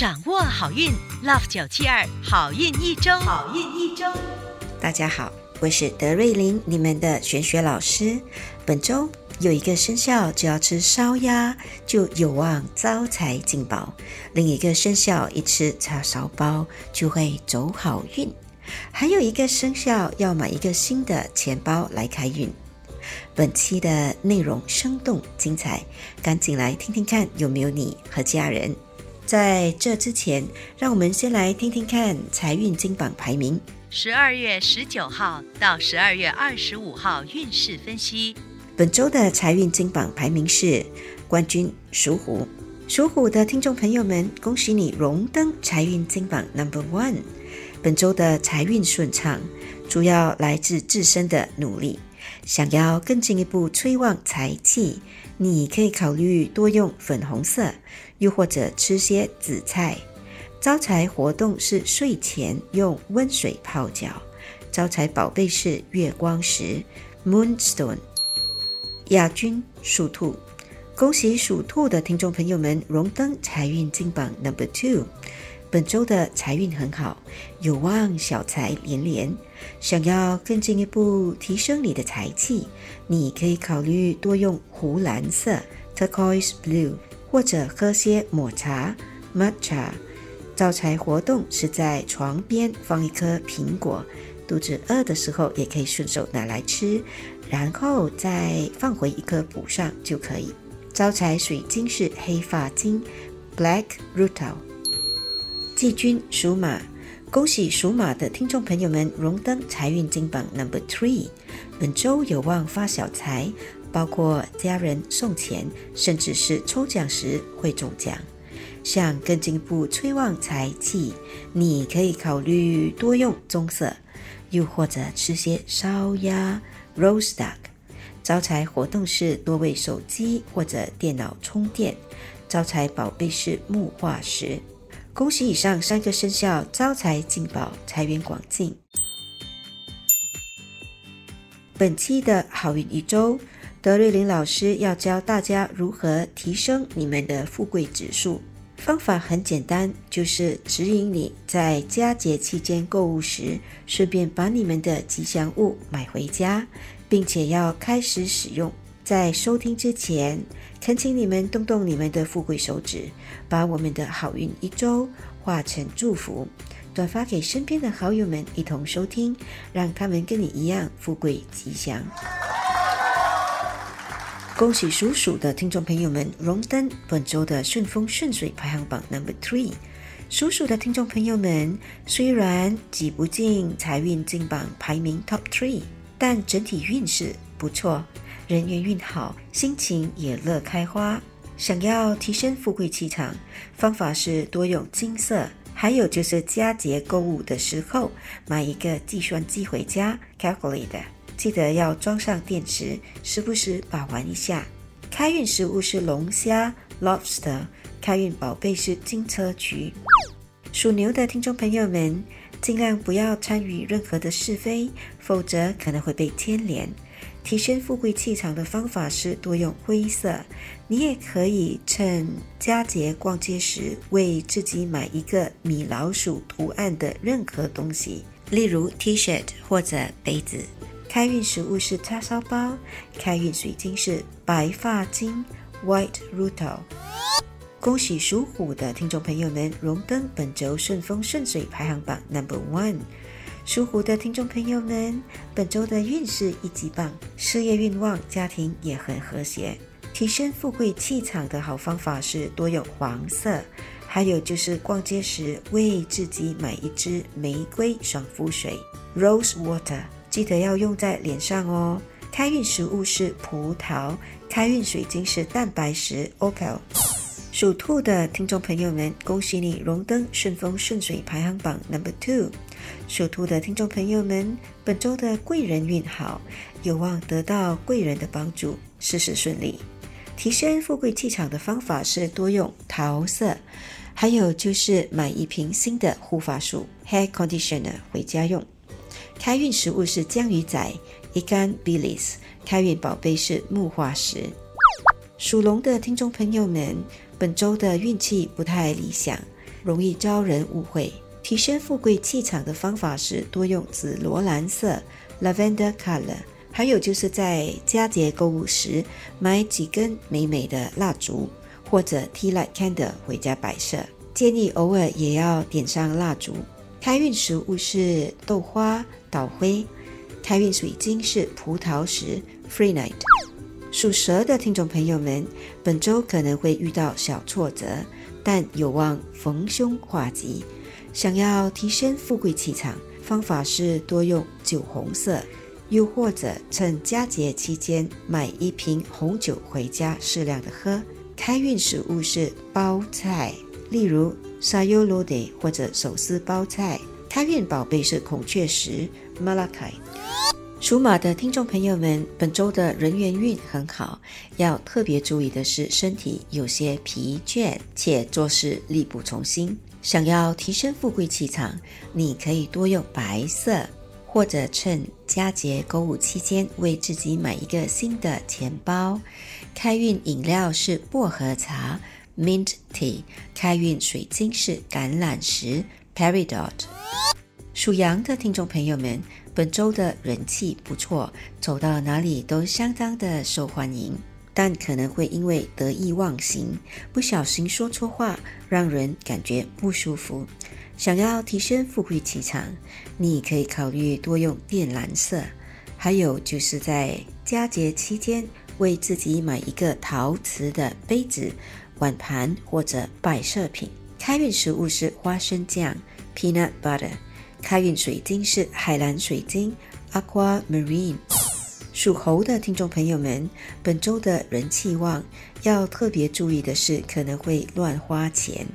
掌握好运，Love 九七二好运一周，好运一周。大家好，我是德瑞琳，你们的玄学老师。本周有一个生肖只要吃烧鸭就有望招财进宝，另一个生肖一吃叉烧包就会走好运，还有一个生肖要买一个新的钱包来开运。本期的内容生动精彩，赶紧来听听看有没有你和家人。在这之前，让我们先来听听看财运金榜排名。十二月十九号到十二月二十五号运势分析。本周的财运金榜排名是冠军属虎，属虎的听众朋友们，恭喜你荣登财运金榜 Number One。本周的财运顺畅，主要来自自身的努力。想要更进一步催旺财气，你可以考虑多用粉红色，又或者吃些紫菜。招财活动是睡前用温水泡脚。招财宝贝是月光石 （Moonstone）。亚军属兔，恭喜属兔的听众朋友们荣登财运金榜 Number Two。本周的财运很好，有望小财连连。想要更进一步提升你的财气，你可以考虑多用湖蓝色 （turquoise blue） 或者喝些抹茶 （matcha）。招财活动是在床边放一颗苹果，肚子饿的时候也可以顺手拿来吃，然后再放回一颗补上就可以。招财水晶是黑发晶 （black rutil）。季军属马，恭喜属马的听众朋友们荣登财运金榜 Number Three。本周有望发小财，包括家人送钱，甚至是抽奖时会中奖。想更进一步催旺财气，你可以考虑多用棕色，又或者吃些烧鸭 （roast duck）。招财活动是多为手机或者电脑充电。招财宝贝是木化石。恭喜以上三个生肖招财进宝，财源广进。本期的好运一周，德瑞琳老师要教大家如何提升你们的富贵指数。方法很简单，就是指引你在佳节期间购物时，顺便把你们的吉祥物买回家，并且要开始使用。在收听之前，恳请你们动动你们的富贵手指，把我们的好运一周化成祝福，转发给身边的好友们一同收听，让他们跟你一样富贵吉祥。恭喜属鼠的听众朋友们荣登本周的顺风顺水排行榜 Number Three。属鼠的听众朋友们虽然挤不进财运进榜排名 Top Three，但整体运势不错。人缘运好，心情也乐开花。想要提升富贵气场，方法是多用金色。还有就是佳节购物的时候，买一个计算机回家 （calculator），记得要装上电池，时不时把玩一下。开运食物是龙虾 （lobster），开运宝贝是金车菊。属牛的听众朋友们，尽量不要参与任何的是非，否则可能会被牵连。提升富贵气场的方法是多用灰色。你也可以趁佳节逛街时，为自己买一个米老鼠图案的任何东西，例如 T 恤或者杯子。开运食物是叉烧包。开运水晶是白发晶 （White Rutil）。恭喜属虎的听众朋友们荣登本周顺风顺水排行榜 Number One。属虎的听众朋友们，本周的运势一级棒，事业运旺，家庭也很和谐。提升富贵气场的好方法是多用黄色，还有就是逛街时为自己买一支玫瑰爽肤水 （Rose Water），记得要用在脸上哦。开运食物是葡萄，开运水晶是蛋白石 （Opal）。属兔的听众朋友们，恭喜你荣登顺风顺水排行榜 Number Two。属兔的听众朋友们，本周的贵人运好，有望得到贵人的帮助，事事顺利。提升富贵气场的方法是多用桃色，还有就是买一瓶新的护发素 （Hair Conditioner） 回家用。开运食物是江鱼仔 （ikan bilis），开运宝贝是木化石。属龙的听众朋友们，本周的运气不太理想，容易招人误会。提升富贵气场的方法是多用紫罗兰色 （lavender color）。还有就是在佳节购物时买几根美美的蜡烛，或者 tea light candle 回家摆设。建议偶尔也要点上蜡烛。开运食物是豆花、捣灰。开运水晶是葡萄石 （free night）。属蛇的听众朋友们，本周可能会遇到小挫折，但有望逢凶化吉。想要提升富贵气场，方法是多用酒红色。又或者趁佳节期间买一瓶红酒回家，适量的喝。开运食物是包菜，例如沙优罗德或者手撕包菜。开运宝贝是孔雀石 malaki。属马的听众朋友们，本周的人缘运很好，要特别注意的是身体有些疲倦，且做事力不从心。想要提升富贵气场，你可以多用白色。或者趁佳节购物期间为自己买一个新的钱包。开运饮料是薄荷茶 （Mint Tea），开运水晶是橄榄石 （Peridot）。属羊的听众朋友们，本周的人气不错，走到哪里都相当的受欢迎，但可能会因为得意忘形，不小心说错话，让人感觉不舒服。想要提升富贵气场，你可以考虑多用靛蓝色。还有就是在佳节期间，为自己买一个陶瓷的杯子、碗盘或者摆设品。开运食物是花生酱 （peanut butter）。开运水晶是海蓝水晶 （aquamarine）。属猴的听众朋友们，本周的人气旺，要特别注意的是可能会乱花钱。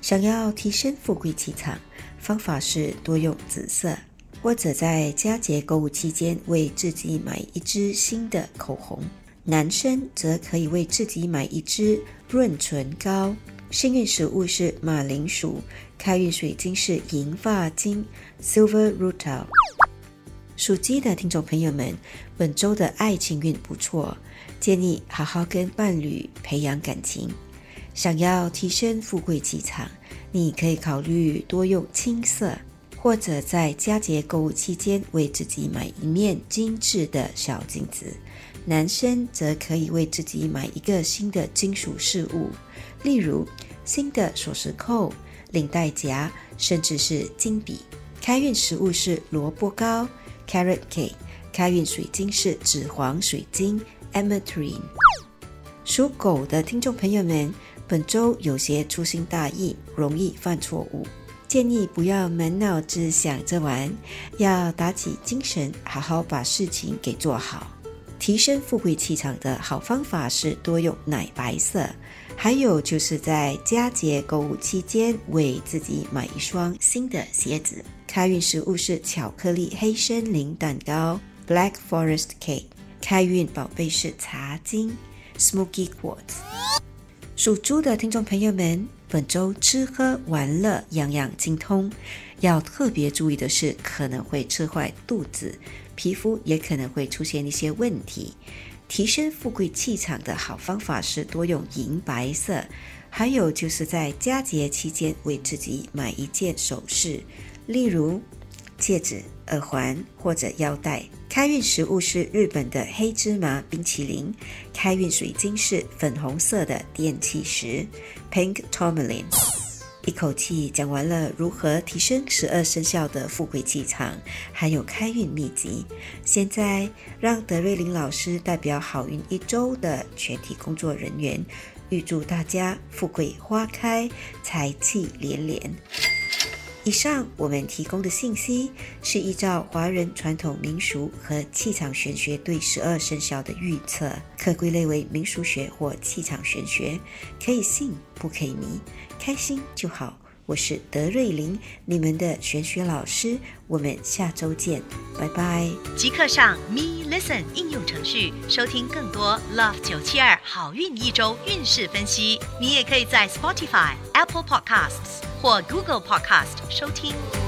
想要提升富贵气场，方法是多用紫色，或者在佳节购物期间为自己买一支新的口红。男生则可以为自己买一支润唇膏。幸运食物是马铃薯，开运水晶是银发晶 （Silver Rutil）。属鸡的听众朋友们，本周的爱情运不错，建议好好跟伴侣培养感情。想要提升富贵气场，你可以考虑多用青色，或者在佳节购物期间为自己买一面精致的小镜子。男生则可以为自己买一个新的金属饰物，例如新的锁匙扣、领带夹，甚至是金笔。开运食物是萝卜糕 （Carrot Cake），开运水晶是紫黄水晶 （Ametrine）。属狗的听众朋友们。本周有些粗心大意，容易犯错误，建议不要满脑子想着玩，要打起精神，好好把事情给做好。提升富贵气场的好方法是多用奶白色，还有就是在佳节购物期间为自己买一双新的鞋子。开运食物是巧克力黑森林蛋糕 （Black Forest Cake），开运宝贝是茶晶 （Smoky Quartz）。属猪的听众朋友们，本周吃喝玩乐样样精通，要特别注意的是，可能会吃坏肚子，皮肤也可能会出现一些问题。提升富贵气场的好方法是多用银白色，还有就是在佳节期间为自己买一件首饰，例如戒指、耳环或者腰带。开运食物是日本的黑芝麻冰淇淋，开运水晶是粉红色的电气石 （Pink Tourmaline）。一口气讲完了如何提升十二生肖的富贵气场，还有开运秘籍。现在让德瑞琳老师代表好运一周的全体工作人员，预祝大家富贵花开，财气连连。以上我们提供的信息是依照华人传统民俗和气场玄学对十二生肖的预测，可归类为民俗学或气场玄学，可以信不可以迷，开心就好。我是德瑞琳，你们的玄学老师，我们下周见，拜拜。即刻上 Me Listen 应用程序收听更多 Love 九七二好运一周运势分析，你也可以在 Spotify、Apple Podcasts。或 Google Podcast 收听。